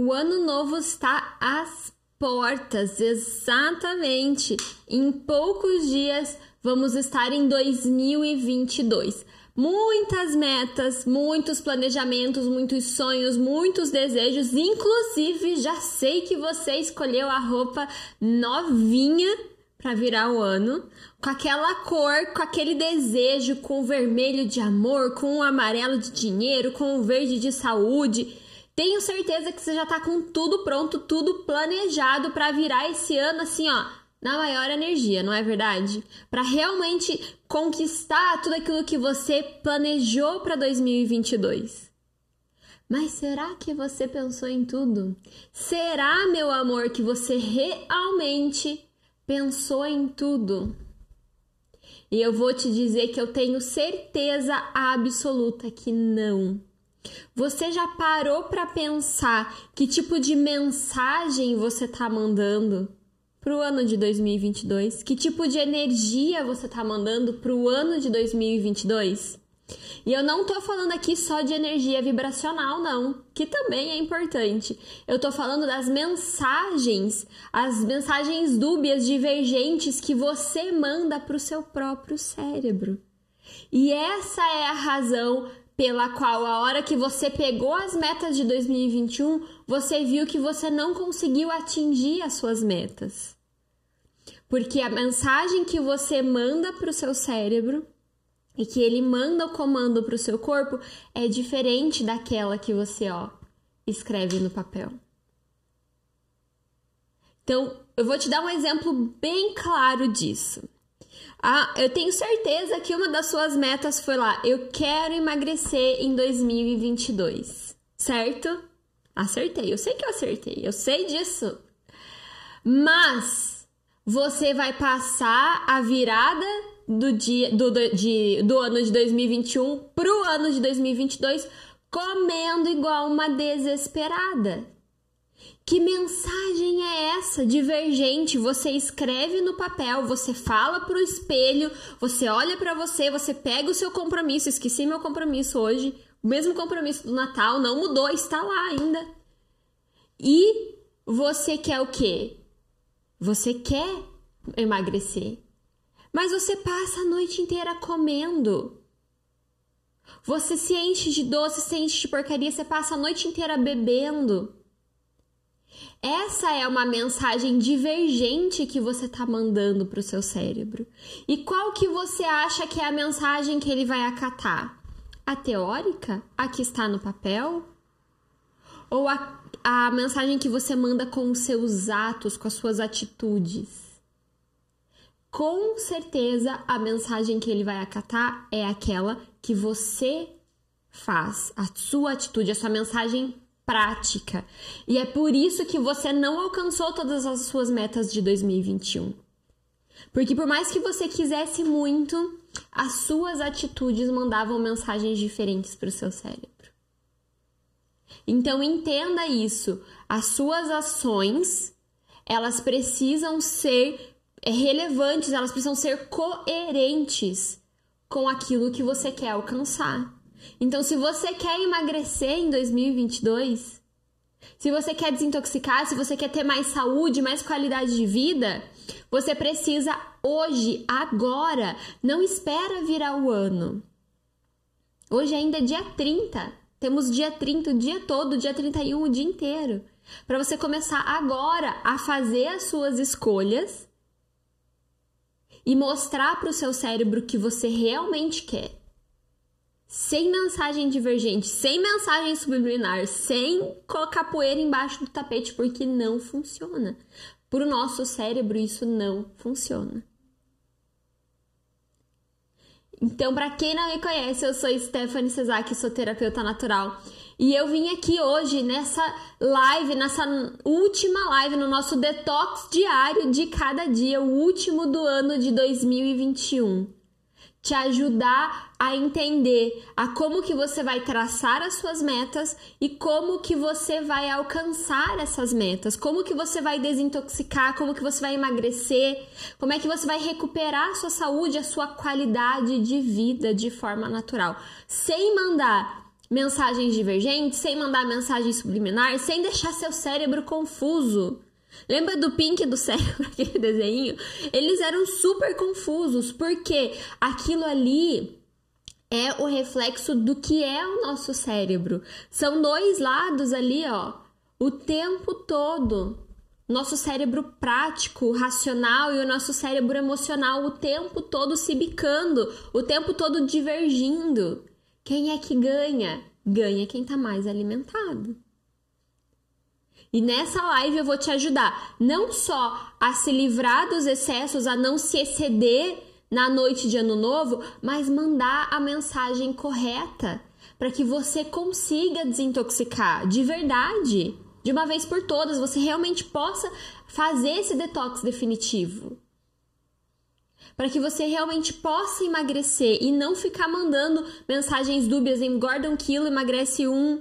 O ano novo está às portas, exatamente. Em poucos dias vamos estar em 2022. Muitas metas, muitos planejamentos, muitos sonhos, muitos desejos. Inclusive, já sei que você escolheu a roupa novinha para virar o ano, com aquela cor, com aquele desejo, com o vermelho de amor, com o amarelo de dinheiro, com o verde de saúde. Tenho certeza que você já tá com tudo pronto, tudo planejado para virar esse ano assim, ó, na maior energia, não é verdade? Para realmente conquistar tudo aquilo que você planejou para 2022. Mas será que você pensou em tudo? Será, meu amor, que você realmente pensou em tudo? E eu vou te dizer que eu tenho certeza absoluta que não. Você já parou para pensar que tipo de mensagem você está mandando para o ano de 2022? Que tipo de energia você está mandando para o ano de 2022? E eu não tô falando aqui só de energia vibracional, não, que também é importante. Eu tô falando das mensagens, as mensagens dúbias, divergentes que você manda para o seu próprio cérebro. E essa é a razão pela qual a hora que você pegou as metas de 2021, você viu que você não conseguiu atingir as suas metas. Porque a mensagem que você manda para o seu cérebro e que ele manda o comando para o seu corpo é diferente daquela que você ó escreve no papel. Então, eu vou te dar um exemplo bem claro disso. Ah, eu tenho certeza que uma das suas metas foi lá, eu quero emagrecer em 2022, certo? Acertei, eu sei que eu acertei, eu sei disso. Mas você vai passar a virada do dia do, do, de, do ano de 2021 pro ano de 2022 comendo igual uma desesperada. Que mensagem é essa divergente? Você escreve no papel, você fala pro espelho, você olha para você, você pega o seu compromisso. Esqueci meu compromisso hoje. O mesmo compromisso do Natal não mudou, está lá ainda. E você quer o quê? Você quer emagrecer. Mas você passa a noite inteira comendo. Você se enche de doce, se enche de porcaria, você passa a noite inteira bebendo. Essa é uma mensagem divergente que você está mandando para o seu cérebro. E qual que você acha que é a mensagem que ele vai acatar? A teórica? A que está no papel? Ou a, a mensagem que você manda com os seus atos, com as suas atitudes? Com certeza a mensagem que ele vai acatar é aquela que você faz, a sua atitude, a sua mensagem prática. E é por isso que você não alcançou todas as suas metas de 2021. Porque por mais que você quisesse muito, as suas atitudes mandavam mensagens diferentes para o seu cérebro. Então entenda isso. As suas ações, elas precisam ser relevantes, elas precisam ser coerentes com aquilo que você quer alcançar. Então, se você quer emagrecer em 2022, se você quer desintoxicar, se você quer ter mais saúde, mais qualidade de vida, você precisa hoje, agora, não espera virar o ano. Hoje ainda é dia 30. Temos dia 30 o dia todo, dia 31 o dia inteiro. Para você começar agora a fazer as suas escolhas e mostrar para o seu cérebro que você realmente quer sem mensagem divergente, sem mensagem subliminar, sem colocar poeira embaixo do tapete, porque não funciona. Para o nosso cérebro, isso não funciona. Então, para quem não me conhece, eu sou Stephanie Cesaki, sou terapeuta natural. E eu vim aqui hoje nessa live, nessa última live, no nosso detox diário de cada dia, o último do ano de 2021 te ajudar a entender a como que você vai traçar as suas metas e como que você vai alcançar essas metas, como que você vai desintoxicar, como que você vai emagrecer, como é que você vai recuperar a sua saúde, a sua qualidade de vida de forma natural, sem mandar mensagens divergentes, sem mandar mensagem subliminar, sem deixar seu cérebro confuso. Lembra do Pink do cérebro, aquele desenho? Eles eram super confusos, porque aquilo ali é o reflexo do que é o nosso cérebro. São dois lados ali, ó, o tempo todo. Nosso cérebro prático, racional e o nosso cérebro emocional o tempo todo se bicando, o tempo todo divergindo. Quem é que ganha? Ganha quem tá mais alimentado. E nessa live eu vou te ajudar não só a se livrar dos excessos, a não se exceder na noite de ano novo, mas mandar a mensagem correta para que você consiga desintoxicar de verdade, de uma vez por todas, você realmente possa fazer esse detox definitivo. Para que você realmente possa emagrecer e não ficar mandando mensagens dúbias, engorda um quilo, emagrece um,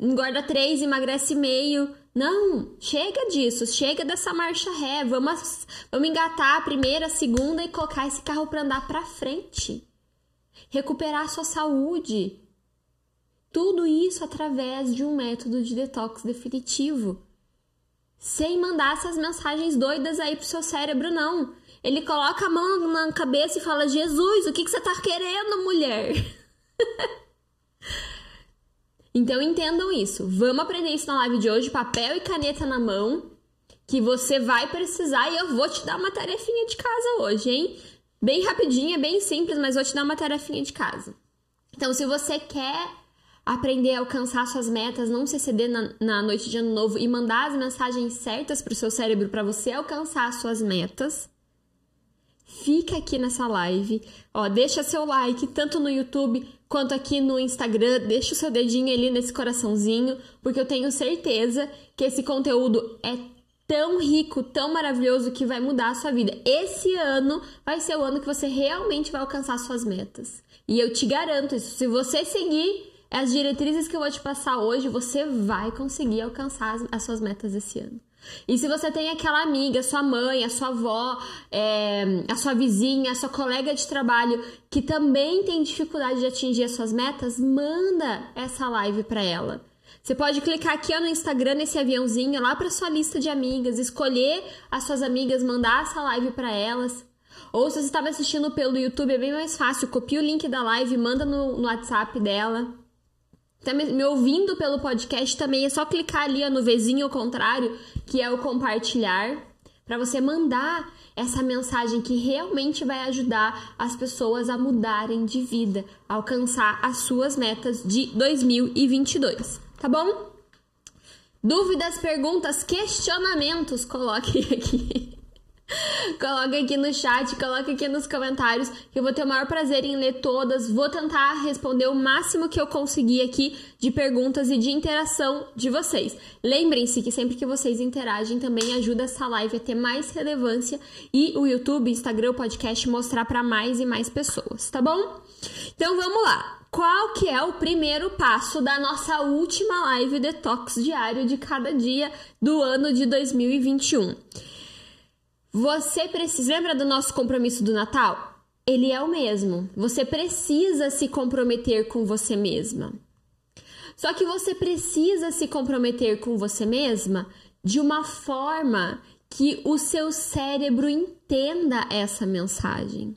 engorda três, emagrece meio. Não, chega disso, chega dessa marcha ré. Vamos, vamos engatar a primeira, a segunda e colocar esse carro para andar para frente. Recuperar a sua saúde. Tudo isso através de um método de detox definitivo. Sem mandar essas mensagens doidas aí pro seu cérebro, não. Ele coloca a mão na cabeça e fala: Jesus, o que, que você tá querendo, mulher? Então entendam isso. Vamos aprender isso na live de hoje, papel e caneta na mão, que você vai precisar e eu vou te dar uma tarefinha de casa hoje, hein? Bem rapidinha, bem simples, mas vou te dar uma tarefinha de casa. Então, se você quer aprender a alcançar suas metas, não se exceder na, na noite de ano novo e mandar as mensagens certas para o seu cérebro para você alcançar suas metas, fica aqui nessa live. Ó, deixa seu like tanto no YouTube quanto aqui no Instagram. Deixa o seu dedinho ali nesse coraçãozinho, porque eu tenho certeza que esse conteúdo é tão rico, tão maravilhoso que vai mudar a sua vida. Esse ano vai ser o ano que você realmente vai alcançar suas metas. E eu te garanto isso. Se você seguir as diretrizes que eu vou te passar hoje, você vai conseguir alcançar as, as suas metas esse ano. E se você tem aquela amiga, sua mãe, a sua avó, é, a sua vizinha, a sua colega de trabalho que também tem dificuldade de atingir as suas metas, manda essa live para ela. Você pode clicar aqui no Instagram nesse aviãozinho lá para sua lista de amigas, escolher as suas amigas, mandar essa live para elas. Ou se você estava assistindo pelo YouTube, é bem mais fácil, copia o link da live, manda no, no WhatsApp dela. Tá me ouvindo pelo podcast também é só clicar ali no vizinho ao contrário, que é o compartilhar, para você mandar essa mensagem que realmente vai ajudar as pessoas a mudarem de vida, a alcançar as suas metas de 2022, tá bom? Dúvidas, perguntas, questionamentos, coloque aqui. Coloca aqui no chat, coloca aqui nos comentários, que eu vou ter o maior prazer em ler todas. Vou tentar responder o máximo que eu conseguir aqui de perguntas e de interação de vocês. Lembrem-se que sempre que vocês interagem também ajuda essa live a ter mais relevância e o YouTube, Instagram, o podcast mostrar para mais e mais pessoas, tá bom? Então vamos lá. Qual que é o primeiro passo da nossa última live detox diário de cada dia do ano de 2021? Você precisa. Lembra do nosso compromisso do Natal? Ele é o mesmo. Você precisa se comprometer com você mesma. Só que você precisa se comprometer com você mesma de uma forma que o seu cérebro entenda essa mensagem.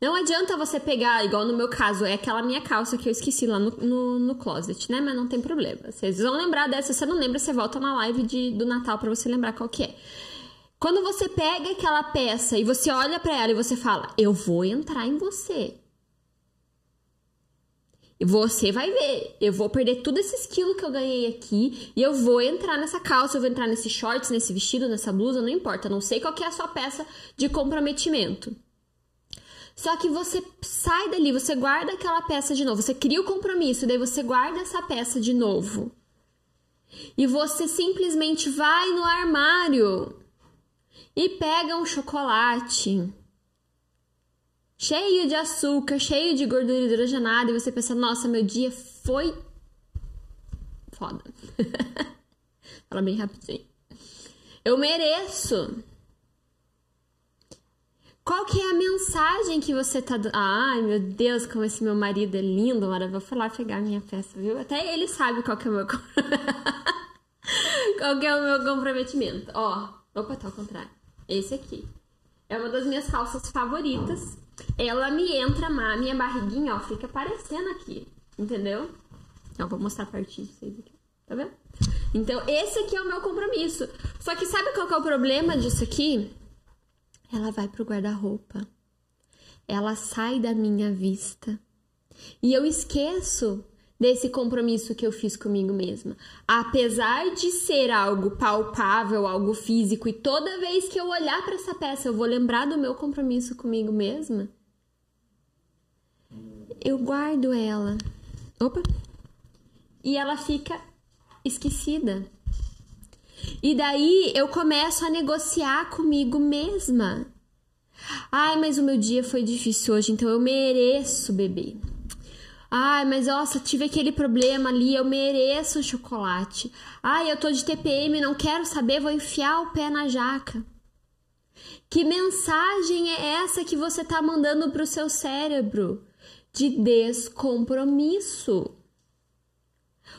Não adianta você pegar, igual no meu caso, é aquela minha calça que eu esqueci lá no, no, no closet, né? Mas não tem problema. Vocês vão lembrar dessa. Se você não lembra, você volta na live de, do Natal para você lembrar qual que é. Quando você pega aquela peça e você olha para ela e você fala: "Eu vou entrar em você". E você vai ver, eu vou perder tudo esses quilos que eu ganhei aqui e eu vou entrar nessa calça, eu vou entrar nesse shorts, nesse vestido, nessa blusa, não importa, não sei qual é a sua peça de comprometimento. Só que você sai dali, você guarda aquela peça de novo, você cria o compromisso, daí você guarda essa peça de novo. E você simplesmente vai no armário e pega um chocolate cheio de açúcar, cheio de gordura hidrogenada e você pensa, nossa, meu dia foi foda. Fala bem rapidinho. Eu mereço. Qual que é a mensagem que você tá dando? Ai, meu Deus, como esse meu marido é lindo, maravilhoso. Vou falar pegar a minha peça, viu? Até ele sabe qual que é o meu qual que é o meu comprometimento. Ó, opa, tá ao contrário. Esse aqui. É uma das minhas calças favoritas. Ela me entra, a minha barriguinha, ó, fica aparecendo aqui. Entendeu? Então, vou mostrar pertinho pra vocês aqui. Tá vendo? Então, esse aqui é o meu compromisso. Só que sabe qual que é o problema disso aqui? ela vai pro guarda-roupa. Ela sai da minha vista. E eu esqueço desse compromisso que eu fiz comigo mesma. Apesar de ser algo palpável, algo físico, e toda vez que eu olhar para essa peça eu vou lembrar do meu compromisso comigo mesma, eu guardo ela. Opa! E ela fica esquecida. E daí eu começo a negociar comigo mesma. Ai, mas o meu dia foi difícil hoje, então eu mereço beber. Ai, mas nossa, tive aquele problema ali, eu mereço chocolate. Ai, eu tô de TPM, não quero saber, vou enfiar o pé na jaca. Que mensagem é essa que você tá mandando pro seu cérebro? De descompromisso.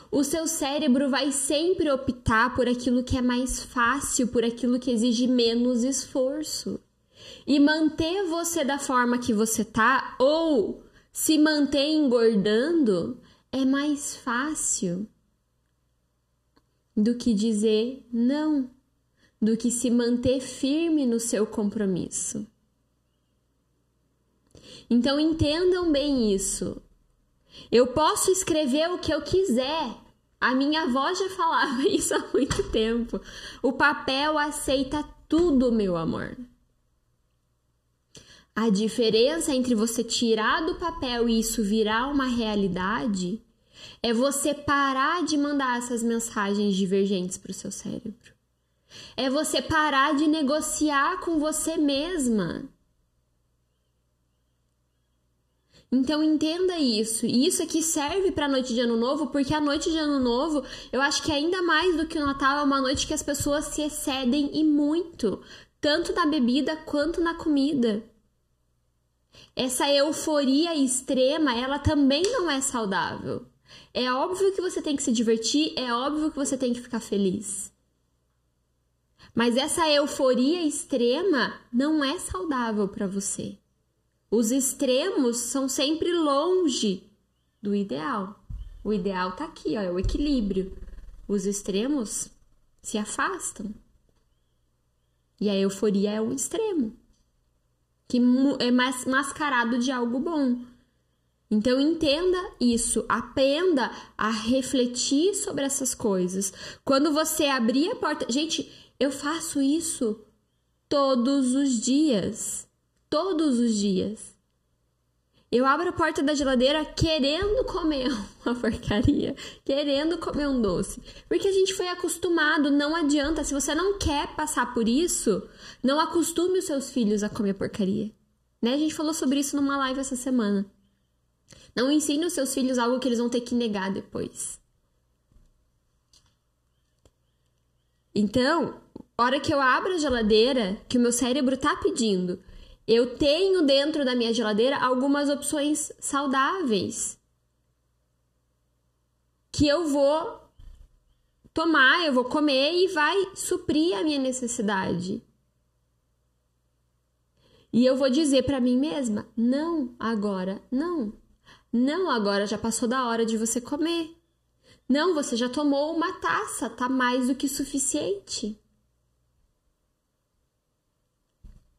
O seu cérebro vai sempre optar por aquilo que é mais fácil, por aquilo que exige menos esforço. E manter você da forma que você tá ou se manter engordando é mais fácil do que dizer não, do que se manter firme no seu compromisso. Então entendam bem isso. Eu posso escrever o que eu quiser. A minha avó já falava isso há muito tempo. O papel aceita tudo, meu amor. A diferença entre você tirar do papel e isso virar uma realidade é você parar de mandar essas mensagens divergentes para o seu cérebro. É você parar de negociar com você mesma. Então entenda isso. E isso aqui serve para a noite de ano novo, porque a noite de ano novo, eu acho que ainda mais do que o Natal, é uma noite que as pessoas se excedem e muito, tanto na bebida quanto na comida. Essa euforia extrema, ela também não é saudável. É óbvio que você tem que se divertir, é óbvio que você tem que ficar feliz. Mas essa euforia extrema não é saudável para você. Os extremos são sempre longe do ideal. O ideal tá aqui, ó, é o equilíbrio. Os extremos se afastam. E a euforia é um extremo que é mascarado de algo bom. Então entenda isso, aprenda a refletir sobre essas coisas. Quando você abrir a porta, gente, eu faço isso todos os dias todos os dias. Eu abro a porta da geladeira querendo comer uma porcaria, querendo comer um doce. Porque a gente foi acostumado, não adianta. Se você não quer passar por isso, não acostume os seus filhos a comer porcaria. Né? A gente falou sobre isso numa live essa semana. Não ensine os seus filhos algo que eles vão ter que negar depois. Então, hora que eu abro a geladeira, que o meu cérebro tá pedindo, eu tenho dentro da minha geladeira algumas opções saudáveis que eu vou tomar, eu vou comer e vai suprir a minha necessidade. E eu vou dizer para mim mesma: não, agora não. Não, agora já passou da hora de você comer. Não, você já tomou uma taça, tá mais do que suficiente.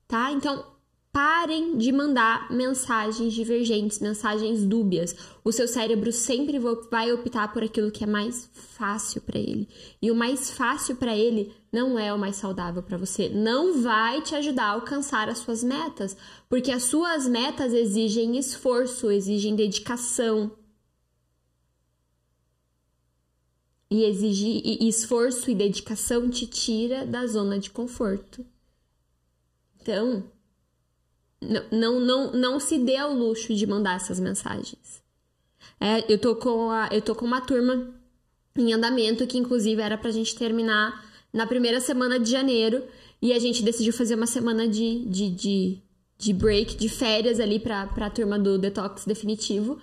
Tá? Então, Parem de mandar mensagens divergentes, mensagens dúbias. O seu cérebro sempre vai optar por aquilo que é mais fácil para ele. E o mais fácil para ele não é o mais saudável para você. Não vai te ajudar a alcançar as suas metas, porque as suas metas exigem esforço, exigem dedicação. E exigir esforço e dedicação te tira da zona de conforto. Então, não, não, não se dê ao luxo de mandar essas mensagens. É, eu, tô com a, eu tô com uma turma em andamento que, inclusive, era pra gente terminar na primeira semana de janeiro e a gente decidiu fazer uma semana de, de, de de break, de férias ali pra, pra turma do detox definitivo.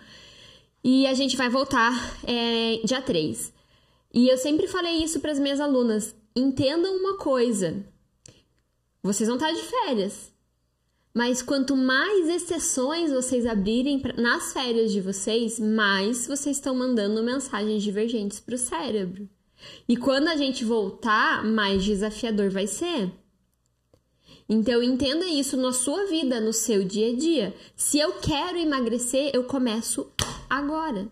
E a gente vai voltar é, dia 3. E eu sempre falei isso para as minhas alunas. Entendam uma coisa. Vocês vão estar de férias. Mas quanto mais exceções vocês abrirem nas férias de vocês, mais vocês estão mandando mensagens divergentes para o cérebro. E quando a gente voltar, mais desafiador vai ser. Então entenda isso na sua vida, no seu dia a dia. Se eu quero emagrecer, eu começo agora.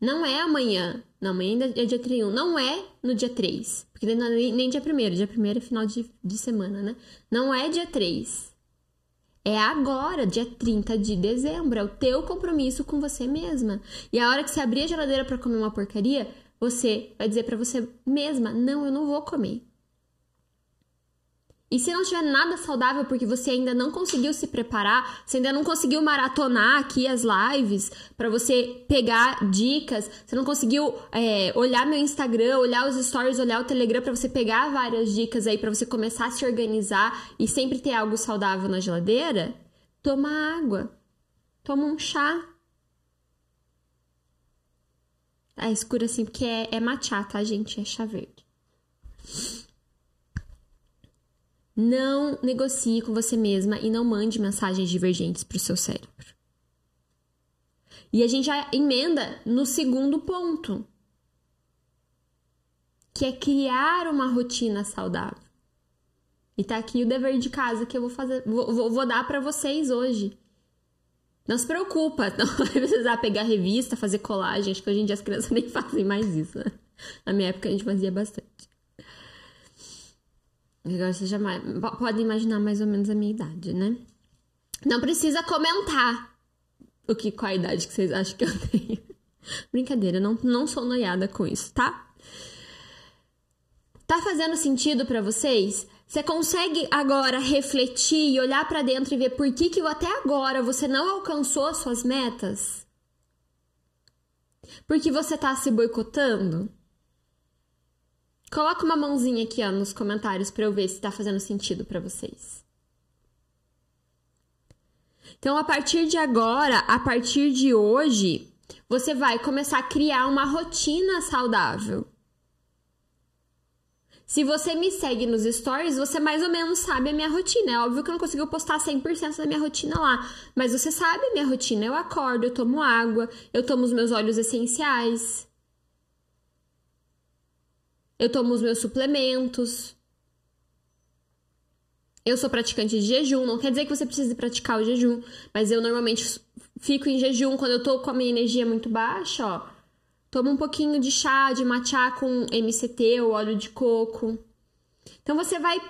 Não é amanhã. Não, amanhã é dia 31. Não é no dia 3. Porque é nem dia 1 Dia 1 é final de, de semana, né? Não é dia 3. É agora, dia 30 de dezembro. É o teu compromisso com você mesma. E a hora que você abrir a geladeira para comer uma porcaria, você vai dizer para você mesma: Não, eu não vou comer. E se não tiver nada saudável porque você ainda não conseguiu se preparar, você ainda não conseguiu maratonar aqui as lives para você pegar dicas, você não conseguiu é, olhar meu Instagram, olhar os stories, olhar o Telegram para você pegar várias dicas aí para você começar a se organizar e sempre ter algo saudável na geladeira, toma água, toma um chá. É escuro assim porque é, é matcha, tá, gente? É chá verde. Não negocie com você mesma e não mande mensagens divergentes para o seu cérebro. E a gente já emenda no segundo ponto, que é criar uma rotina saudável. E tá aqui o dever de casa que eu vou fazer, vou, vou dar para vocês hoje. Não se preocupa, não vai precisar pegar revista, fazer colagem. Acho que hoje em dia as crianças nem fazem mais isso. Né? Na minha época a gente fazia bastante. Agora você já pode imaginar mais ou menos a minha idade, né? Não precisa comentar o que qual a idade que vocês acham que eu tenho. Brincadeira, não, não sou noiada com isso, tá? Tá fazendo sentido para vocês? Você consegue agora refletir e olhar para dentro e ver por que que até agora você não alcançou as suas metas? Porque você tá se boicotando? Coloca uma mãozinha aqui ó, nos comentários para eu ver se está fazendo sentido para vocês. Então, a partir de agora, a partir de hoje, você vai começar a criar uma rotina saudável. Se você me segue nos stories, você mais ou menos sabe a minha rotina. É óbvio que eu não consigo postar 100% da minha rotina lá, mas você sabe a minha rotina. Eu acordo, eu tomo água, eu tomo os meus óleos essenciais eu tomo os meus suplementos. Eu sou praticante de jejum, não quer dizer que você precise praticar o jejum, mas eu normalmente fico em jejum quando eu tô com a minha energia muito baixa, ó. Tomo um pouquinho de chá, de matcha com MCT ou óleo de coco. Então você vai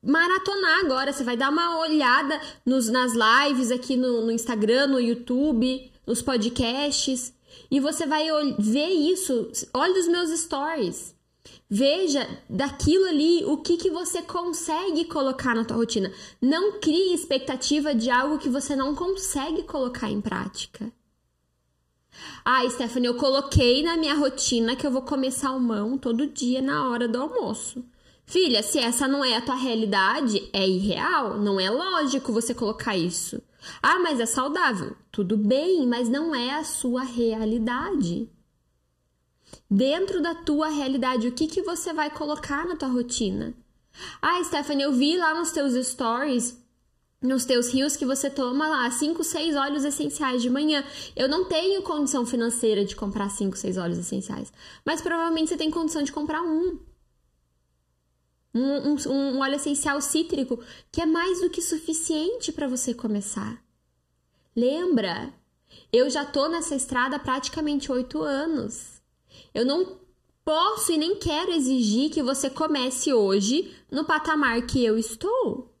maratonar agora, você vai dar uma olhada nos, nas lives aqui no, no Instagram, no YouTube, nos podcasts, e você vai ver isso. Olha os meus stories. Veja daquilo ali o que, que você consegue colocar na tua rotina. Não crie expectativa de algo que você não consegue colocar em prática. Ah, Stephanie, eu coloquei na minha rotina que eu vou comer salmão todo dia na hora do almoço. Filha, se essa não é a tua realidade, é irreal, não é lógico você colocar isso. Ah, mas é saudável. Tudo bem, mas não é a sua realidade dentro da tua realidade, o que, que você vai colocar na tua rotina. Ah, Stephanie, eu vi lá nos teus stories, nos teus rios que você toma lá 5, 6 óleos essenciais de manhã. Eu não tenho condição financeira de comprar 5, 6 óleos essenciais, mas provavelmente você tem condição de comprar um. Um, um, um óleo essencial cítrico que é mais do que suficiente para você começar. Lembra, eu já tô nessa estrada há praticamente oito anos. Eu não posso e nem quero exigir que você comece hoje no patamar que eu estou.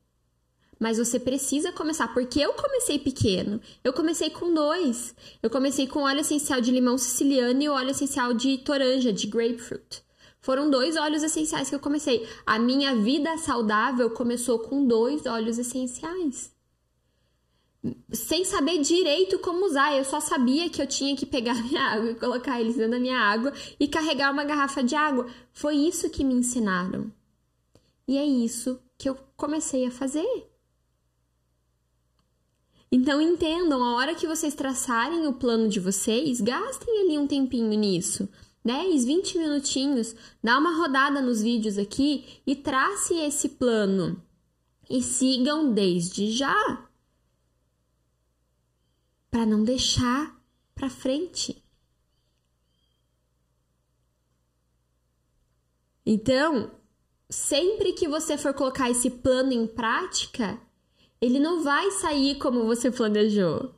Mas você precisa começar, porque eu comecei pequeno. Eu comecei com dois. Eu comecei com óleo essencial de limão siciliano e óleo essencial de toranja, de grapefruit. Foram dois óleos essenciais que eu comecei. A minha vida saudável começou com dois óleos essenciais sem saber direito como usar. Eu só sabia que eu tinha que pegar minha água e colocar eles dentro da minha água e carregar uma garrafa de água. Foi isso que me ensinaram. E é isso que eu comecei a fazer. Então entendam, a hora que vocês traçarem o plano de vocês, gastem ali um tempinho nisso. 10, 20 minutinhos, dá uma rodada nos vídeos aqui e trace esse plano. E sigam desde já. Para não deixar para frente. Então, sempre que você for colocar esse plano em prática, ele não vai sair como você planejou.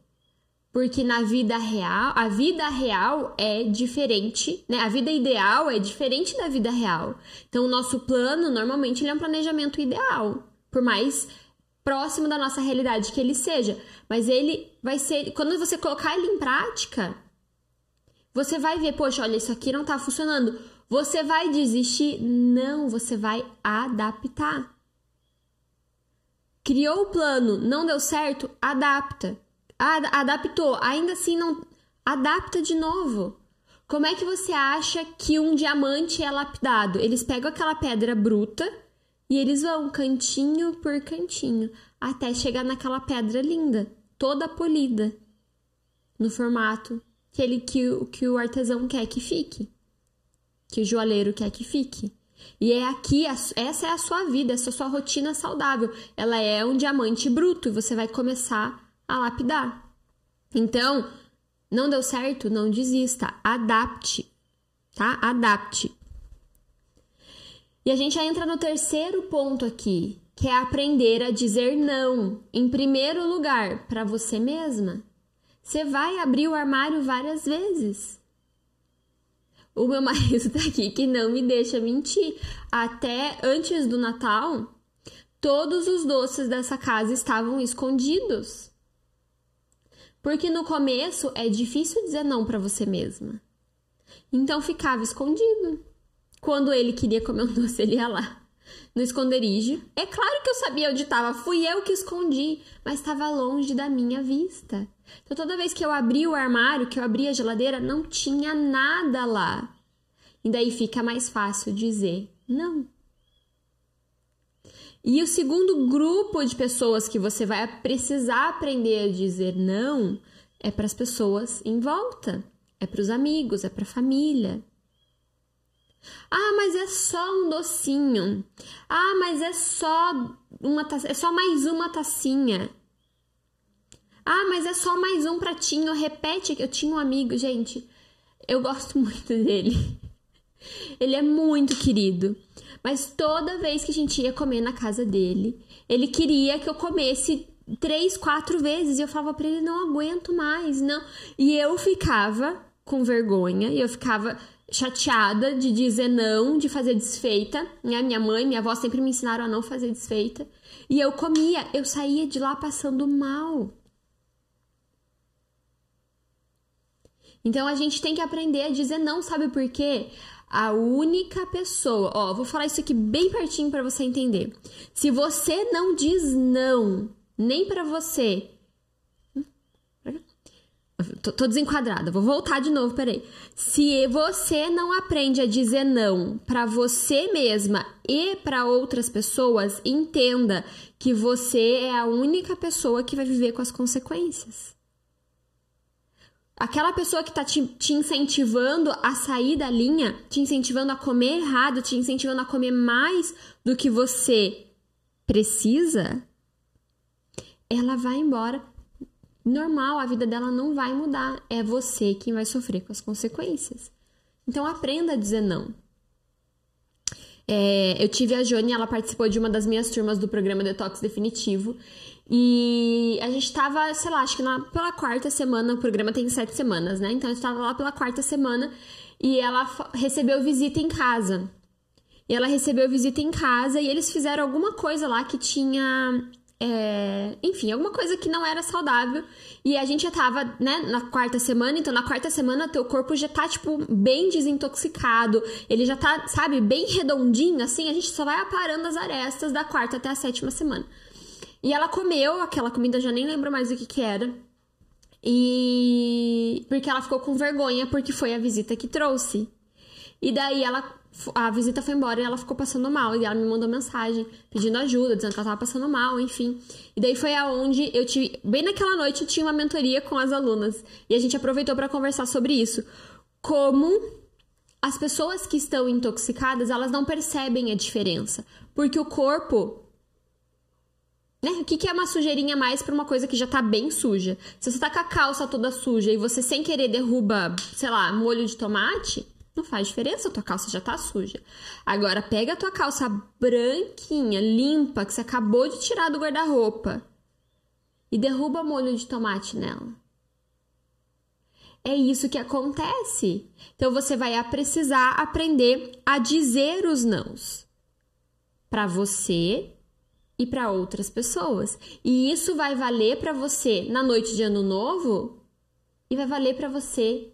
Porque na vida real, a vida real é diferente, né? A vida ideal é diferente da vida real. Então, o nosso plano, normalmente, ele é um planejamento ideal. Por mais próximo da nossa realidade que ele seja. Mas ele vai ser. Quando você colocar ele em prática, você vai ver, poxa, olha, isso aqui não tá funcionando. Você vai desistir? Não, você vai adaptar. Criou o plano, não deu certo? Adapta. Ad adaptou, ainda assim não. Adapta de novo. Como é que você acha que um diamante é lapidado? Eles pegam aquela pedra bruta e eles vão cantinho por cantinho até chegar naquela pedra linda, toda polida, no formato que, ele, que, que o artesão quer que fique, que o joalheiro quer que fique. E é aqui, essa é a sua vida, essa é a sua rotina saudável. Ela é um diamante bruto e você vai começar a lapidar. Então, não deu certo? Não desista. Adapte, tá? Adapte. E a gente já entra no terceiro ponto aqui, que é aprender a dizer não. Em primeiro lugar, para você mesma. Você vai abrir o armário várias vezes. O meu marido tá aqui que não me deixa mentir. Até antes do Natal, todos os doces dessa casa estavam escondidos. Porque no começo é difícil dizer não para você mesma. Então ficava escondido. Quando ele queria comer um doce, ele ia lá no esconderijo. É claro que eu sabia onde estava, fui eu que escondi, mas estava longe da minha vista. Então toda vez que eu abri o armário, que eu abri a geladeira, não tinha nada lá. E daí fica mais fácil dizer não. E o segundo grupo de pessoas que você vai precisar aprender a dizer não é para as pessoas em volta, é para os amigos, é para a família. Ah, mas é só um docinho. Ah, mas é só uma é só mais uma tacinha. Ah, mas é só mais um pratinho. Repete que eu tinha um amigo, gente. Eu gosto muito dele. Ele é muito querido. Mas toda vez que a gente ia comer na casa dele, ele queria que eu comesse três, quatro vezes. E eu falava pra ele: não aguento mais, não. E eu ficava com vergonha e eu ficava chateada de dizer não, de fazer desfeita. Né? Minha mãe, minha avó sempre me ensinaram a não fazer desfeita. E eu comia, eu saía de lá passando mal. Então a gente tem que aprender a dizer não, sabe por quê? A única pessoa, ó, vou falar isso aqui bem pertinho para você entender. Se você não diz não, nem para você. Tô, tô desenquadrada, vou voltar de novo, peraí. Se você não aprende a dizer não para você mesma e para outras pessoas, entenda que você é a única pessoa que vai viver com as consequências aquela pessoa que está te, te, incentivando a sair da linha, te incentivando a comer errado, te incentivando a comer mais do que você precisa, ela vai embora. Normal, a vida dela não vai mudar. É você quem vai sofrer com as consequências. Então aprenda a dizer não. É, eu tive a Jônia, ela participou de uma das minhas turmas do programa Detox Definitivo. E a gente tava, sei lá, acho que na, pela quarta semana, o programa tem sete semanas, né? Então a gente tava lá pela quarta semana e ela recebeu visita em casa. E ela recebeu visita em casa e eles fizeram alguma coisa lá que tinha. É, enfim, alguma coisa que não era saudável. E a gente já tava, né, na quarta semana, então na quarta semana teu corpo já tá, tipo, bem desintoxicado. Ele já tá, sabe, bem redondinho, assim. A gente só vai aparando as arestas da quarta até a sétima semana. E ela comeu aquela comida, já nem lembro mais o que que era. E porque ela ficou com vergonha porque foi a visita que trouxe. E daí ela a visita foi embora e ela ficou passando mal. E ela me mandou mensagem pedindo ajuda, dizendo que ela tava passando mal, enfim. E daí foi aonde eu tive. Bem naquela noite eu tinha uma mentoria com as alunas. E a gente aproveitou para conversar sobre isso. Como as pessoas que estão intoxicadas, elas não percebem a diferença. Porque o corpo. Né? O que, que é uma sujeirinha mais para uma coisa que já tá bem suja? Se você tá com a calça toda suja e você sem querer derruba, sei lá, molho de tomate, não faz diferença, tua calça já tá suja. Agora pega a tua calça branquinha, limpa, que você acabou de tirar do guarda-roupa e derruba molho de tomate nela. É isso que acontece. Então você vai precisar aprender a dizer os nãos para você e para outras pessoas. E isso vai valer para você na noite de ano novo e vai valer para você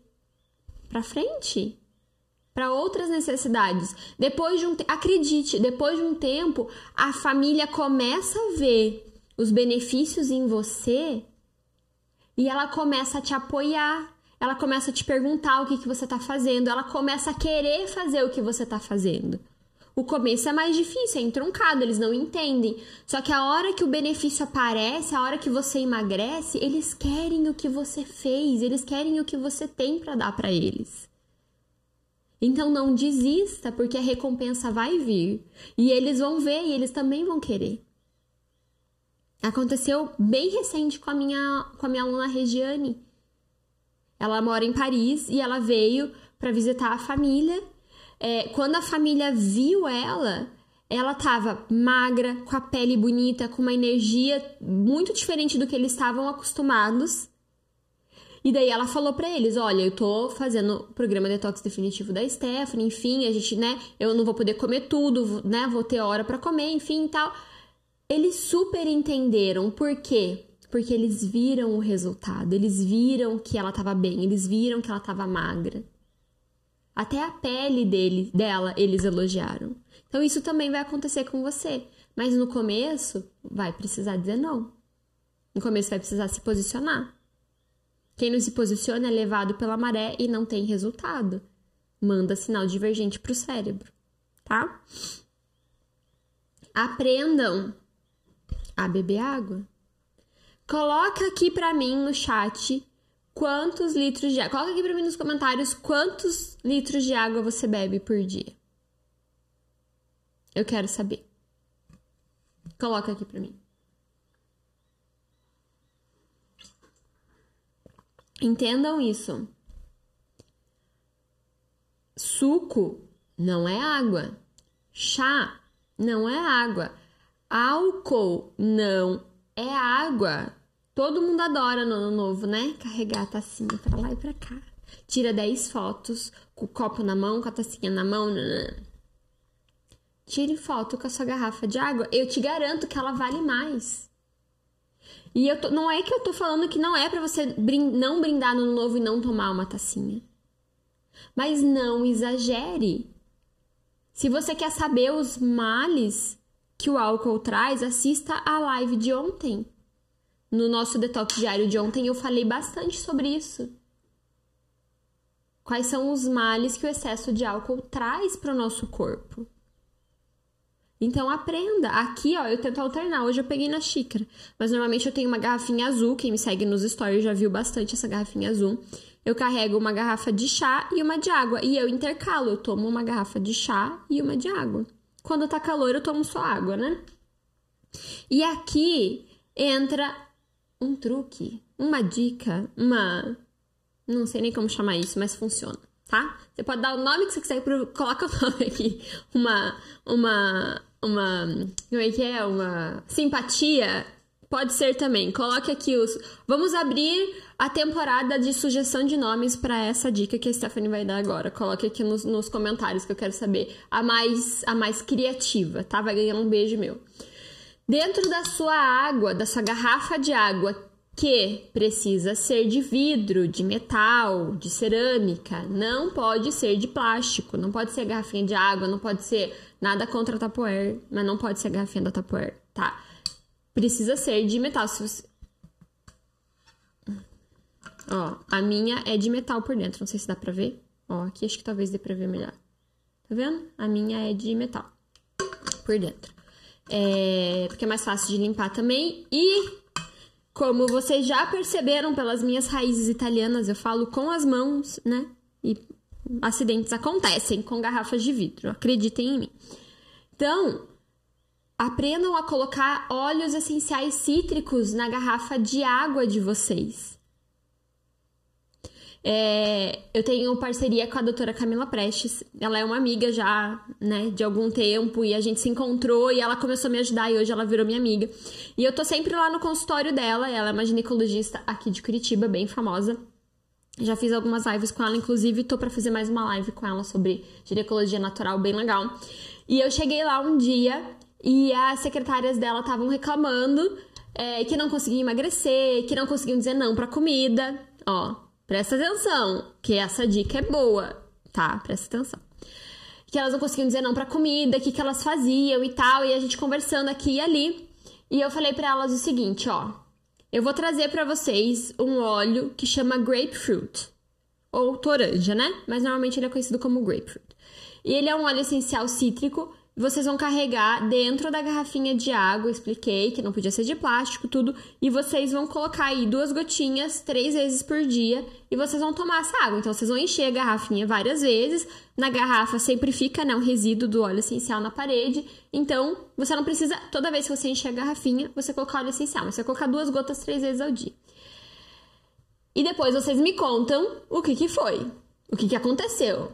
para frente para outras necessidades. Depois de um acredite, depois de um tempo, a família começa a ver os benefícios em você e ela começa a te apoiar. Ela começa a te perguntar o que, que você está fazendo, ela começa a querer fazer o que você está fazendo. O começo é mais difícil, é entroncado, eles não entendem. Só que a hora que o benefício aparece, a hora que você emagrece, eles querem o que você fez, eles querem o que você tem para dar para eles. Então não desista, porque a recompensa vai vir. E eles vão ver e eles também vão querer. Aconteceu bem recente com a minha, com a minha aluna Regiane. Ela mora em Paris e ela veio para visitar a família. É, quando a família viu ela, ela estava magra, com a pele bonita, com uma energia muito diferente do que eles estavam acostumados. E daí ela falou para eles: olha, eu tô fazendo o programa detox definitivo da Stephanie, enfim, a gente, né, eu não vou poder comer tudo, né, vou ter hora para comer, enfim e tal. Eles super entenderam por quê? Porque eles viram o resultado, eles viram que ela tava bem, eles viram que ela tava magra. Até a pele dele, dela eles elogiaram. Então isso também vai acontecer com você. Mas no começo vai precisar dizer não. No começo vai precisar se posicionar. Quem não se posiciona é levado pela maré e não tem resultado. Manda sinal divergente para o cérebro, tá? Aprendam a beber água. Coloca aqui para mim no chat quantos litros de água. Coloca aqui para mim nos comentários quantos litros de água você bebe por dia. Eu quero saber. Coloca aqui para mim. Entendam isso. Suco não é água. Chá não é água. Álcool não é água. Todo mundo adora no ano novo, né? Carregar a tacinha pra lá e pra cá. Tira 10 fotos com o copo na mão, com a tacinha na mão. Tire foto com a sua garrafa de água. Eu te garanto que ela vale mais. E eu tô, não é que eu tô falando que não é para você não brindar no novo e não tomar uma tacinha. Mas não exagere. Se você quer saber os males que o álcool traz, assista a live de ontem. No nosso detox diário de ontem eu falei bastante sobre isso. Quais são os males que o excesso de álcool traz para o nosso corpo? Então aprenda. Aqui, ó, eu tento alternar. Hoje eu peguei na xícara. Mas normalmente eu tenho uma garrafinha azul. Quem me segue nos stories já viu bastante essa garrafinha azul. Eu carrego uma garrafa de chá e uma de água. E eu intercalo. Eu tomo uma garrafa de chá e uma de água. Quando tá calor, eu tomo só água, né? E aqui entra um truque, uma dica, uma. Não sei nem como chamar isso, mas funciona, tá? Você pode dar o nome que você quiser, coloca o nome aqui. Uma, uma, uma. Como é que é? Uma simpatia. Pode ser também. Coloque aqui os. Vamos abrir a temporada de sugestão de nomes para essa dica que a Stephanie vai dar agora. Coloque aqui nos, nos comentários que eu quero saber. A mais, a mais criativa, tá? Vai ganhar um beijo meu. Dentro da sua água, da sua garrafa de água, que precisa ser de vidro, de metal, de cerâmica, não pode ser de plástico, não pode ser garrafinha de água, não pode ser nada contra a Tupperware, mas não pode ser garrafinha da Tupperware, tá? Precisa ser de metal. Você... Ó, a minha é de metal por dentro, não sei se dá pra ver. Ó, aqui acho que talvez dê pra ver melhor. Tá vendo? A minha é de metal por dentro. É, porque é mais fácil de limpar também. E como vocês já perceberam pelas minhas raízes italianas, eu falo com as mãos, né? E acidentes acontecem com garrafas de vidro, acreditem em mim. Então, aprendam a colocar óleos essenciais cítricos na garrafa de água de vocês. É, eu tenho parceria com a doutora Camila Prestes. Ela é uma amiga já, né, de algum tempo e a gente se encontrou e ela começou a me ajudar e hoje ela virou minha amiga. E eu tô sempre lá no consultório dela. Ela é uma ginecologista aqui de Curitiba, bem famosa. Já fiz algumas lives com ela, inclusive tô para fazer mais uma live com ela sobre ginecologia natural, bem legal. E eu cheguei lá um dia e as secretárias dela estavam reclamando é, que não conseguiam emagrecer, que não conseguiam dizer não pra comida. Ó, Presta atenção, que essa dica é boa, tá? Presta atenção. Que elas não conseguiam dizer não pra comida, o que, que elas faziam e tal, e a gente conversando aqui e ali. E eu falei para elas o seguinte, ó. Eu vou trazer para vocês um óleo que chama grapefruit. Ou toranja, né? Mas normalmente ele é conhecido como grapefruit. E ele é um óleo essencial cítrico vocês vão carregar dentro da garrafinha de água, expliquei que não podia ser de plástico, tudo, e vocês vão colocar aí duas gotinhas três vezes por dia e vocês vão tomar essa água. Então vocês vão encher a garrafinha várias vezes. Na garrafa sempre fica né, um resíduo do óleo essencial na parede. Então você não precisa, toda vez que você encher a garrafinha, você colocar óleo essencial. Você vai colocar duas gotas três vezes ao dia. E depois vocês me contam o que, que foi, o que, que aconteceu.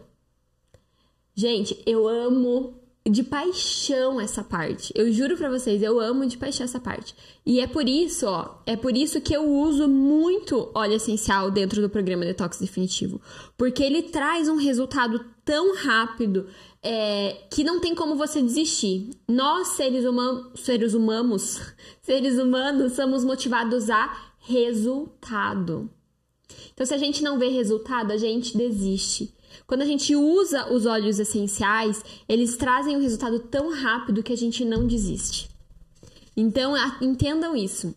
Gente, eu amo de paixão essa parte. Eu juro para vocês, eu amo de paixão essa parte. E é por isso, ó, é por isso que eu uso muito óleo essencial dentro do programa Detox Definitivo. Porque ele traz um resultado tão rápido é, que não tem como você desistir. Nós, seres, humanos, seres humanos, seres humanos, somos motivados a resultado. Então, se a gente não vê resultado, a gente desiste. Quando a gente usa os óleos essenciais, eles trazem um resultado tão rápido que a gente não desiste. Então, entendam isso.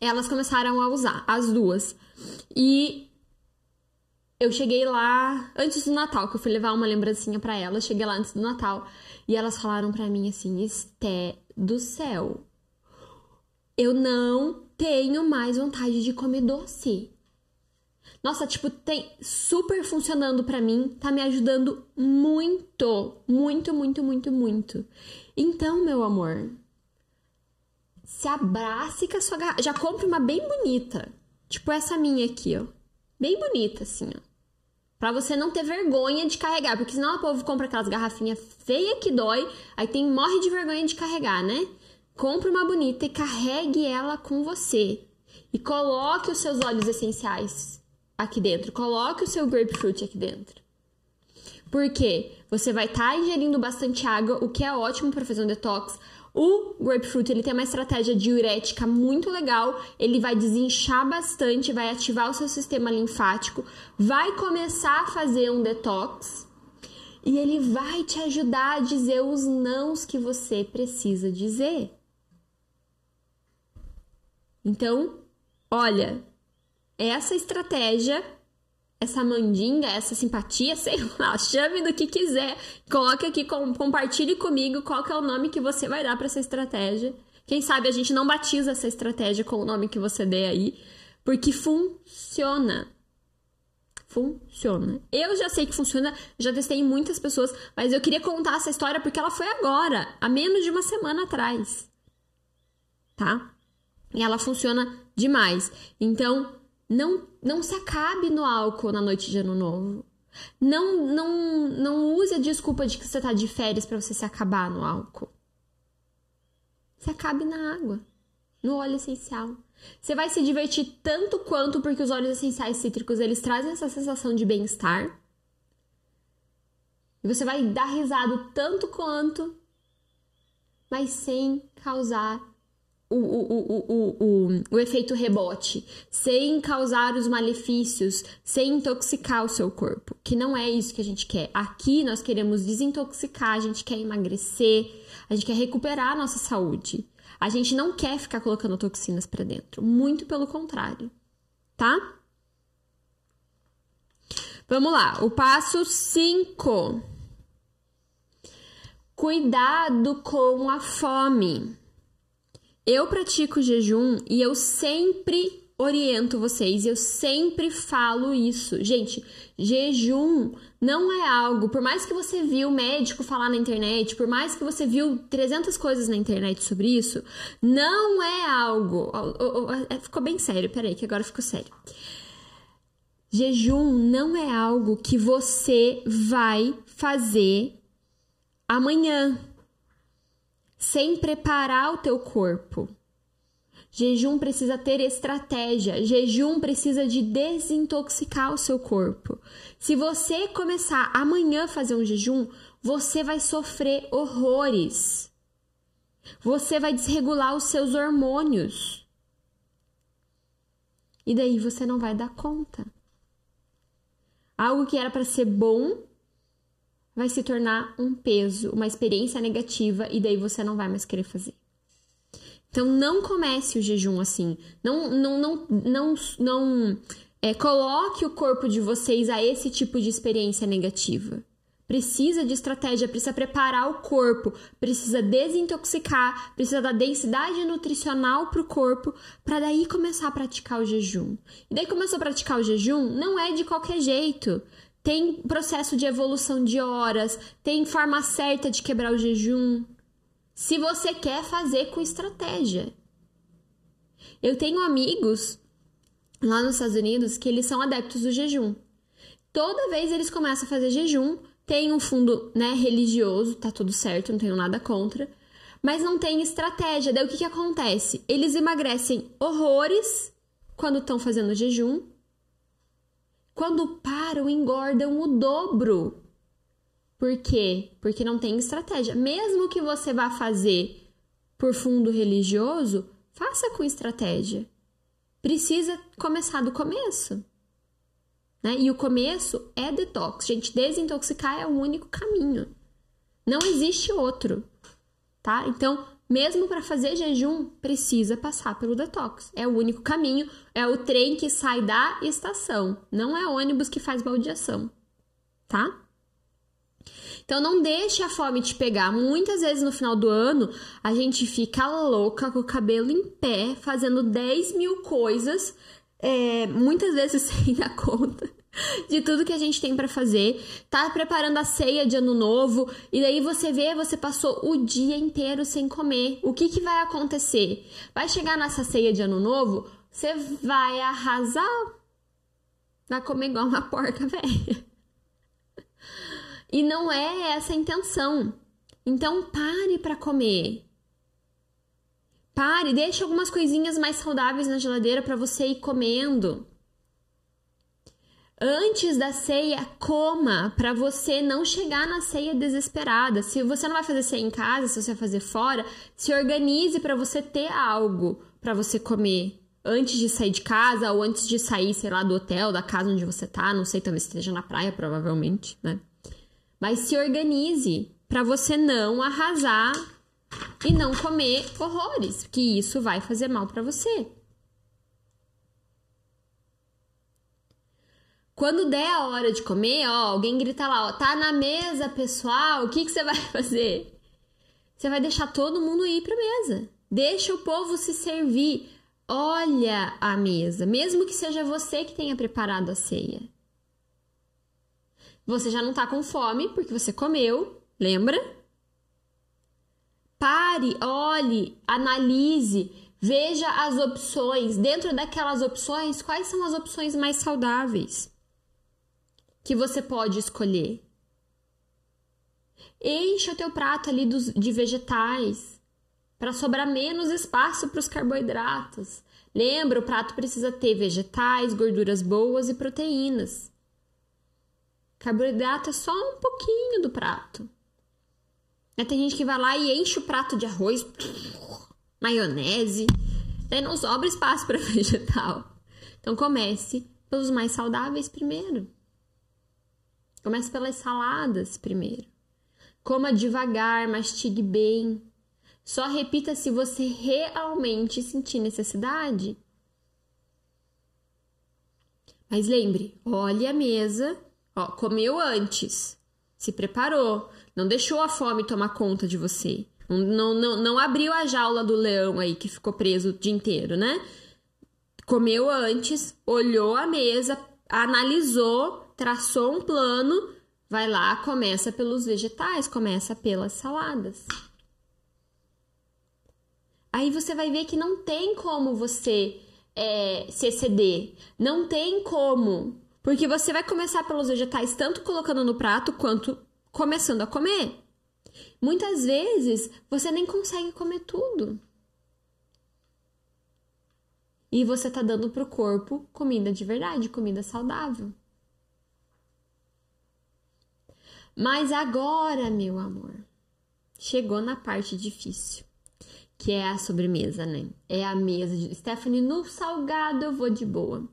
Elas começaram a usar, as duas. E eu cheguei lá antes do Natal, que eu fui levar uma lembrancinha para elas. Cheguei lá antes do Natal e elas falaram para mim assim: Esté do céu, eu não tenho mais vontade de comer doce. Nossa, tipo, tem super funcionando para mim, tá me ajudando muito, muito, muito, muito, muito. Então, meu amor, se abrace com a sua garrafa. Já compre uma bem bonita. Tipo essa minha aqui, ó. Bem bonita, assim, ó. Pra você não ter vergonha de carregar. Porque senão o povo compra aquelas garrafinhas feias que dói. Aí tem morre de vergonha de carregar, né? Compre uma bonita e carregue ela com você. E coloque os seus óleos essenciais aqui dentro. Coloque o seu grapefruit aqui dentro. Porque você vai estar tá ingerindo bastante água, o que é ótimo para fazer um detox. O grapefruit ele tem uma estratégia diurética muito legal, ele vai desinchar bastante, vai ativar o seu sistema linfático, vai começar a fazer um detox e ele vai te ajudar a dizer os nãos que você precisa dizer. Então, olha, essa estratégia, essa mandinga, essa simpatia, sei lá, chame do que quiser. Coloque aqui, compartilhe comigo qual que é o nome que você vai dar para essa estratégia. Quem sabe a gente não batiza essa estratégia com o nome que você der aí, porque funciona. Funciona. Eu já sei que funciona, já testei em muitas pessoas, mas eu queria contar essa história porque ela foi agora, há menos de uma semana atrás. Tá? E ela funciona demais. Então, não, não se acabe no álcool na noite de ano novo. Não, não, não use a desculpa de que você tá de férias para você se acabar no álcool. Se acabe na água, no óleo essencial. Você vai se divertir tanto quanto porque os óleos essenciais cítricos eles trazem essa sensação de bem-estar. E você vai dar risado tanto quanto, mas sem causar o, o, o, o, efeito rebote, sem causar os malefícios, sem intoxicar o seu corpo, que não é isso que a gente quer. Aqui nós queremos desintoxicar, a gente quer emagrecer, a gente quer recuperar a nossa saúde. A gente não quer ficar colocando toxinas para dentro, muito pelo contrário, tá? Vamos lá, o passo 5. Cuidado com a fome. Eu pratico jejum e eu sempre oriento vocês, eu sempre falo isso. Gente, jejum não é algo, por mais que você viu médico falar na internet, por mais que você viu 300 coisas na internet sobre isso, não é algo. É, ficou bem sério, peraí, que agora ficou sério. Jejum não é algo que você vai fazer amanhã sem preparar o teu corpo. Jejum precisa ter estratégia. Jejum precisa de desintoxicar o seu corpo. Se você começar amanhã a fazer um jejum, você vai sofrer horrores. Você vai desregular os seus hormônios. E daí você não vai dar conta. Algo que era para ser bom vai se tornar um peso, uma experiência negativa e daí você não vai mais querer fazer. Então não comece o jejum assim. Não, não, não, não, não é, coloque o corpo de vocês a esse tipo de experiência negativa. Precisa de estratégia, precisa preparar o corpo, precisa desintoxicar, precisa dar densidade nutricional para o corpo, para daí começar a praticar o jejum. E daí começou a praticar o jejum, não é de qualquer jeito. Tem processo de evolução de horas, tem forma certa de quebrar o jejum se você quer fazer com estratégia. Eu tenho amigos lá nos Estados Unidos que eles são adeptos do jejum. Toda vez eles começam a fazer jejum, tem um fundo né, religioso, tá tudo certo, não tenho nada contra, mas não tem estratégia. Daí o que, que acontece? Eles emagrecem horrores quando estão fazendo jejum. Quando param, engordam o dobro. Por quê? Porque não tem estratégia. Mesmo que você vá fazer por fundo religioso, faça com estratégia. Precisa começar do começo. Né? E o começo é detox. Gente, desintoxicar é o único caminho. Não existe outro. Tá? Então, mesmo para fazer jejum, precisa passar pelo detox. É o único caminho, é o trem que sai da estação, não é ônibus que faz baldeação, tá? Então não deixe a fome te pegar. Muitas vezes no final do ano a gente fica louca com o cabelo em pé, fazendo 10 mil coisas, é, muitas vezes sem dar conta de tudo que a gente tem para fazer, tá preparando a ceia de ano novo e daí você vê, você passou o dia inteiro sem comer. O que que vai acontecer? Vai chegar nessa ceia de ano novo, você vai arrasar, vai comer igual uma porca velha. E não é essa a intenção. Então pare para comer. Pare, deixe algumas coisinhas mais saudáveis na geladeira para você ir comendo. Antes da ceia, coma para você não chegar na ceia desesperada. Se você não vai fazer ceia em casa, se você vai fazer fora, se organize para você ter algo para você comer antes de sair de casa ou antes de sair, sei lá, do hotel, da casa onde você tá, não sei, talvez esteja na praia, provavelmente, né? Mas se organize para você não arrasar e não comer horrores, que isso vai fazer mal para você. Quando der a hora de comer, ó, alguém grita lá, ó, tá na mesa, pessoal, o que, que você vai fazer? Você vai deixar todo mundo ir pra mesa. Deixa o povo se servir. Olha a mesa, mesmo que seja você que tenha preparado a ceia. Você já não tá com fome porque você comeu, lembra? Pare, olhe, analise, veja as opções. Dentro daquelas opções, quais são as opções mais saudáveis que você pode escolher? Encha o teu prato ali dos, de vegetais para sobrar menos espaço para os carboidratos. Lembra, o prato precisa ter vegetais, gorduras boas e proteínas. Carboidrato é só um pouquinho do prato. Tem gente que vai lá e enche o prato de arroz, maionese, daí não sobra espaço para vegetal. Então comece pelos mais saudáveis primeiro. Comece pelas saladas primeiro. Coma devagar, mastigue bem. Só repita se você realmente sentir necessidade. Mas lembre, olhe a mesa Ó, comeu antes, se preparou, Não deixou a fome tomar conta de você. Não, não, não abriu a jaula do leão aí que ficou preso o dia inteiro, né? Comeu antes, olhou a mesa, analisou, traçou um plano, vai lá, começa pelos vegetais, começa pelas saladas. Aí você vai ver que não tem como você é, se exceder. Não tem como. Porque você vai começar pelos vegetais, tanto colocando no prato quanto começando a comer. Muitas vezes você nem consegue comer tudo. E você tá dando pro corpo comida de verdade, comida saudável. Mas agora, meu amor, chegou na parte difícil, que é a sobremesa, né? É a mesa de Stephanie no salgado eu vou de boa.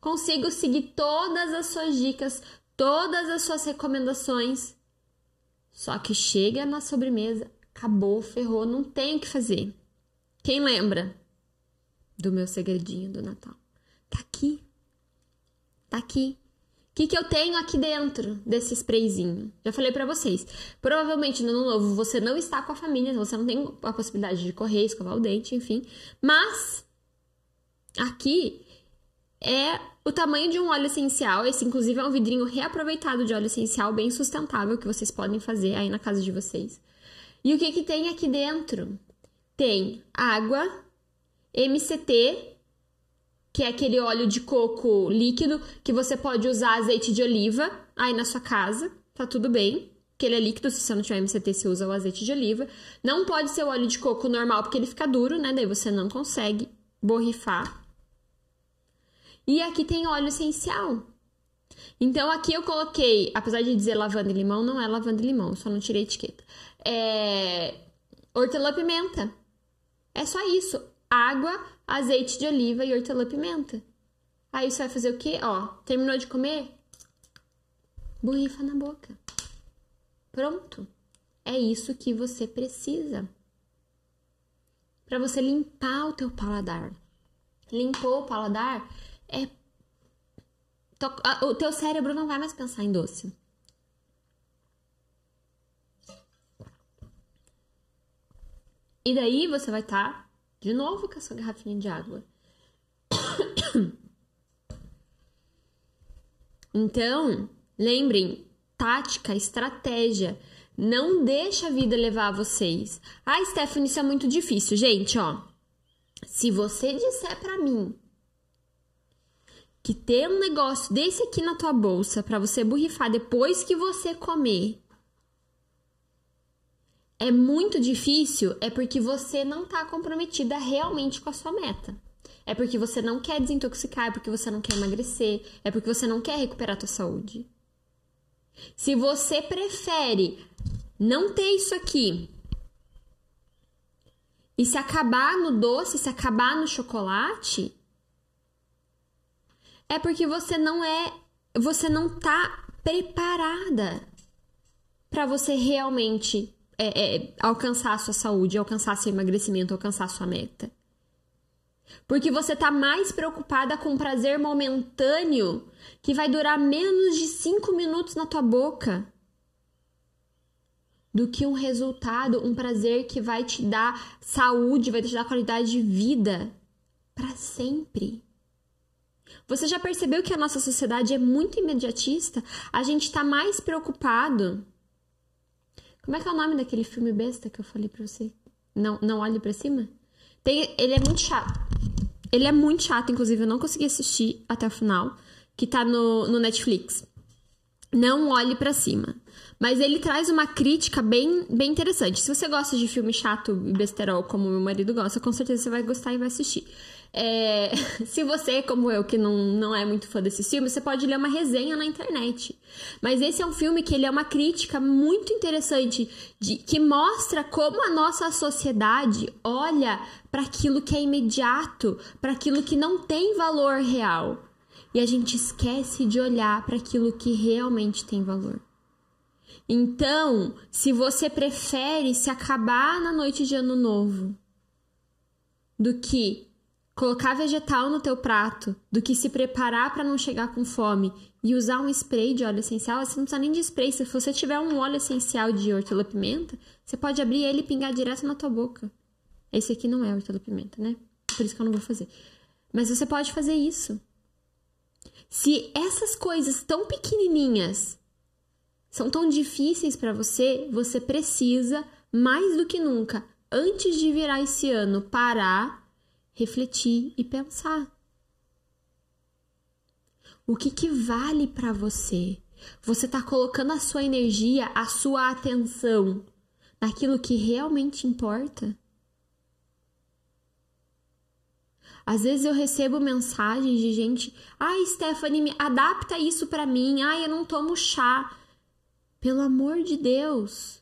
Consigo seguir todas as suas dicas, todas as suas recomendações. Só que chega na sobremesa, acabou, ferrou, não tem o que fazer. Quem lembra do meu segredinho do Natal? Tá aqui. Tá aqui que, que eu tenho aqui dentro desse sprayzinho? Já falei para vocês. Provavelmente no ano novo você não está com a família, você não tem a possibilidade de correr, escovar o dente, enfim. Mas aqui é o tamanho de um óleo essencial. Esse, inclusive, é um vidrinho reaproveitado de óleo essencial, bem sustentável, que vocês podem fazer aí na casa de vocês. E o que, que tem aqui dentro? Tem água, MCT que é aquele óleo de coco líquido que você pode usar azeite de oliva aí na sua casa, tá tudo bem. Que ele é líquido, se você não tiver MCT, você usa o azeite de oliva. Não pode ser o óleo de coco normal, porque ele fica duro, né? Daí você não consegue borrifar. E aqui tem óleo essencial. Então aqui eu coloquei, apesar de dizer lavanda e limão, não é lavanda e limão, só não tirei a etiqueta. É hortelã-pimenta. É só isso. Água, azeite de oliva e hortelã-pimenta. Aí você vai fazer o quê? Ó, terminou de comer? Borrifa na boca. Pronto. É isso que você precisa. Para você limpar o teu paladar. Limpou o paladar, é o teu cérebro não vai mais pensar em doce. E daí você vai estar tá de novo com a sua garrafinha de água. Então, lembrem, tática, estratégia. Não deixa a vida levar vocês. Ah, Stephanie, isso é muito difícil. Gente, ó. Se você disser para mim que ter um negócio desse aqui na tua bolsa para você borrifar depois que você comer é muito difícil, é porque você não está comprometida realmente com a sua meta. É porque você não quer desintoxicar, é porque você não quer emagrecer, é porque você não quer recuperar a tua saúde. Se você prefere não ter isso aqui e se acabar no doce, se acabar no chocolate, é porque você não é, você não tá preparada para você realmente é, é, alcançar a sua saúde, alcançar seu emagrecimento, alcançar sua meta. Porque você está mais preocupada com um prazer momentâneo que vai durar menos de 5 minutos na tua boca do que um resultado, um prazer que vai te dar saúde, vai te dar qualidade de vida para sempre. Você já percebeu que a nossa sociedade é muito imediatista? A gente está mais preocupado como é que é o nome daquele filme besta que eu falei pra você? Não, não olhe para cima? Tem, ele é muito chato. Ele é muito chato, inclusive eu não consegui assistir até o final, que tá no, no Netflix. Não olhe para cima. Mas ele traz uma crítica bem, bem interessante. Se você gosta de filme chato e besterol, como meu marido gosta, com certeza você vai gostar e vai assistir. É, se você, como eu, que não, não é muito fã desses filmes, você pode ler uma resenha na internet. Mas esse é um filme que ele é uma crítica muito interessante, de, que mostra como a nossa sociedade olha para aquilo que é imediato, para aquilo que não tem valor real. E a gente esquece de olhar para aquilo que realmente tem valor. Então, se você prefere se acabar na noite de ano novo do que colocar vegetal no teu prato do que se preparar para não chegar com fome e usar um spray de óleo essencial, você não precisa nem de spray. Se você tiver um óleo essencial de hortelã-pimenta, você pode abrir ele e pingar direto na tua boca. Esse aqui não é hortelã-pimenta, né? Por isso que eu não vou fazer. Mas você pode fazer isso. Se essas coisas tão pequenininhas são tão difíceis para você, você precisa, mais do que nunca, antes de virar esse ano, parar refletir e pensar. O que, que vale para você? Você está colocando a sua energia, a sua atenção naquilo que realmente importa? Às vezes eu recebo mensagens de gente: "Ai, Stephanie, me adapta isso para mim. Ai, eu não tomo chá". Pelo amor de Deus,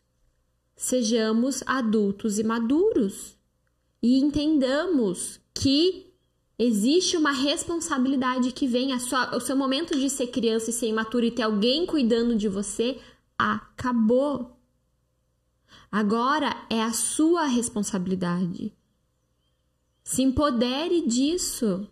sejamos adultos e maduros e entendamos que existe uma responsabilidade que vem, a sua, o seu momento de ser criança e ser imaturo e ter alguém cuidando de você acabou. Agora é a sua responsabilidade. Se empodere disso.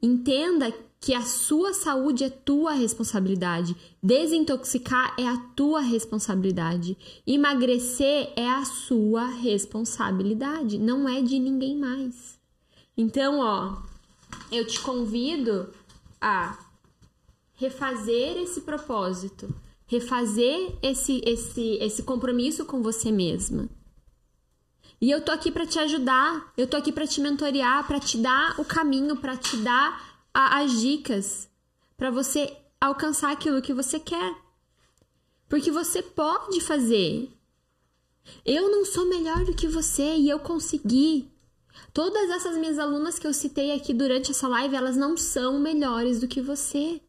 Entenda que a sua saúde é tua responsabilidade. Desintoxicar é a tua responsabilidade. Emagrecer é a sua responsabilidade, não é de ninguém mais. Então, ó, eu te convido a refazer esse propósito, refazer esse esse esse compromisso com você mesma. E eu tô aqui para te ajudar, eu tô aqui para te mentorear, para te dar o caminho, para te dar a, as dicas para você alcançar aquilo que você quer. Porque você pode fazer. Eu não sou melhor do que você e eu consegui. Todas essas minhas alunas que eu citei aqui durante essa live, elas não são melhores do que você.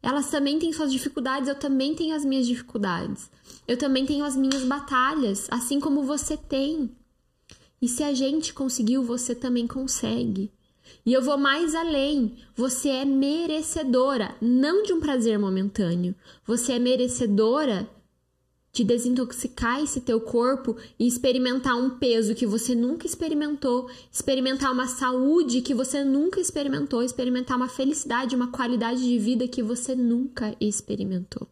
Elas também têm suas dificuldades, eu também tenho as minhas dificuldades. Eu também tenho as minhas batalhas, assim como você tem. E se a gente conseguiu, você também consegue. E eu vou mais além. Você é merecedora, não de um prazer momentâneo. Você é merecedora de desintoxicar esse teu corpo e experimentar um peso que você nunca experimentou, experimentar uma saúde que você nunca experimentou, experimentar uma felicidade, uma qualidade de vida que você nunca experimentou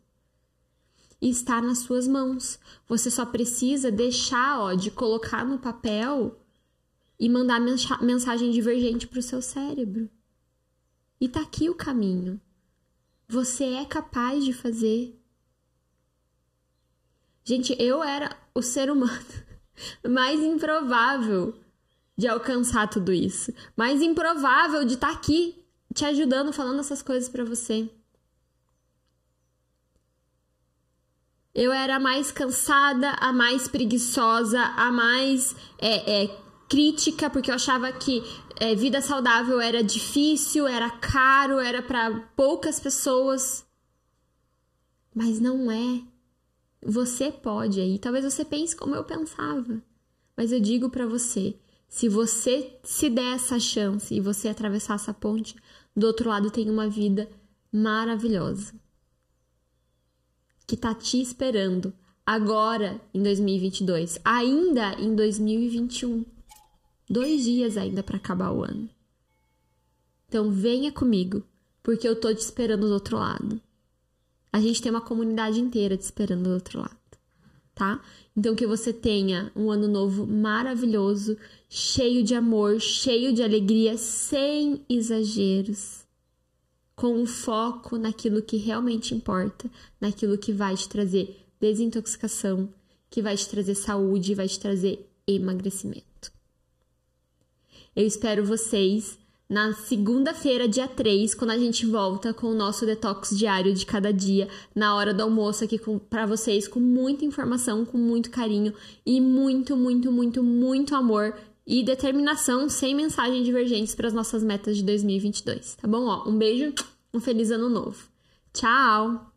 e está nas suas mãos. Você só precisa deixar, ó, de colocar no papel e mandar mensagem divergente para o seu cérebro. E tá aqui o caminho. Você é capaz de fazer. Gente, eu era o ser humano mais improvável de alcançar tudo isso, mais improvável de estar tá aqui te ajudando, falando essas coisas para você. Eu era a mais cansada, a mais preguiçosa, a mais é, é, crítica, porque eu achava que é, vida saudável era difícil, era caro, era para poucas pessoas. Mas não é. Você pode aí. Talvez você pense como eu pensava. Mas eu digo para você: se você se der essa chance e você atravessar essa ponte, do outro lado tem uma vida maravilhosa que tá te esperando agora em 2022, ainda em 2021. Dois dias ainda para acabar o ano. Então venha comigo, porque eu tô te esperando do outro lado. A gente tem uma comunidade inteira te esperando do outro lado, tá? Então que você tenha um ano novo maravilhoso, cheio de amor, cheio de alegria, sem exageros com um foco naquilo que realmente importa, naquilo que vai te trazer desintoxicação, que vai te trazer saúde, vai te trazer emagrecimento. Eu espero vocês na segunda-feira, dia 3, quando a gente volta com o nosso detox diário de cada dia, na hora do almoço aqui para vocês, com muita informação, com muito carinho e muito, muito, muito, muito amor e determinação sem mensagem divergentes para as nossas metas de 2022, tá bom? Ó, um beijo, um feliz ano novo. Tchau!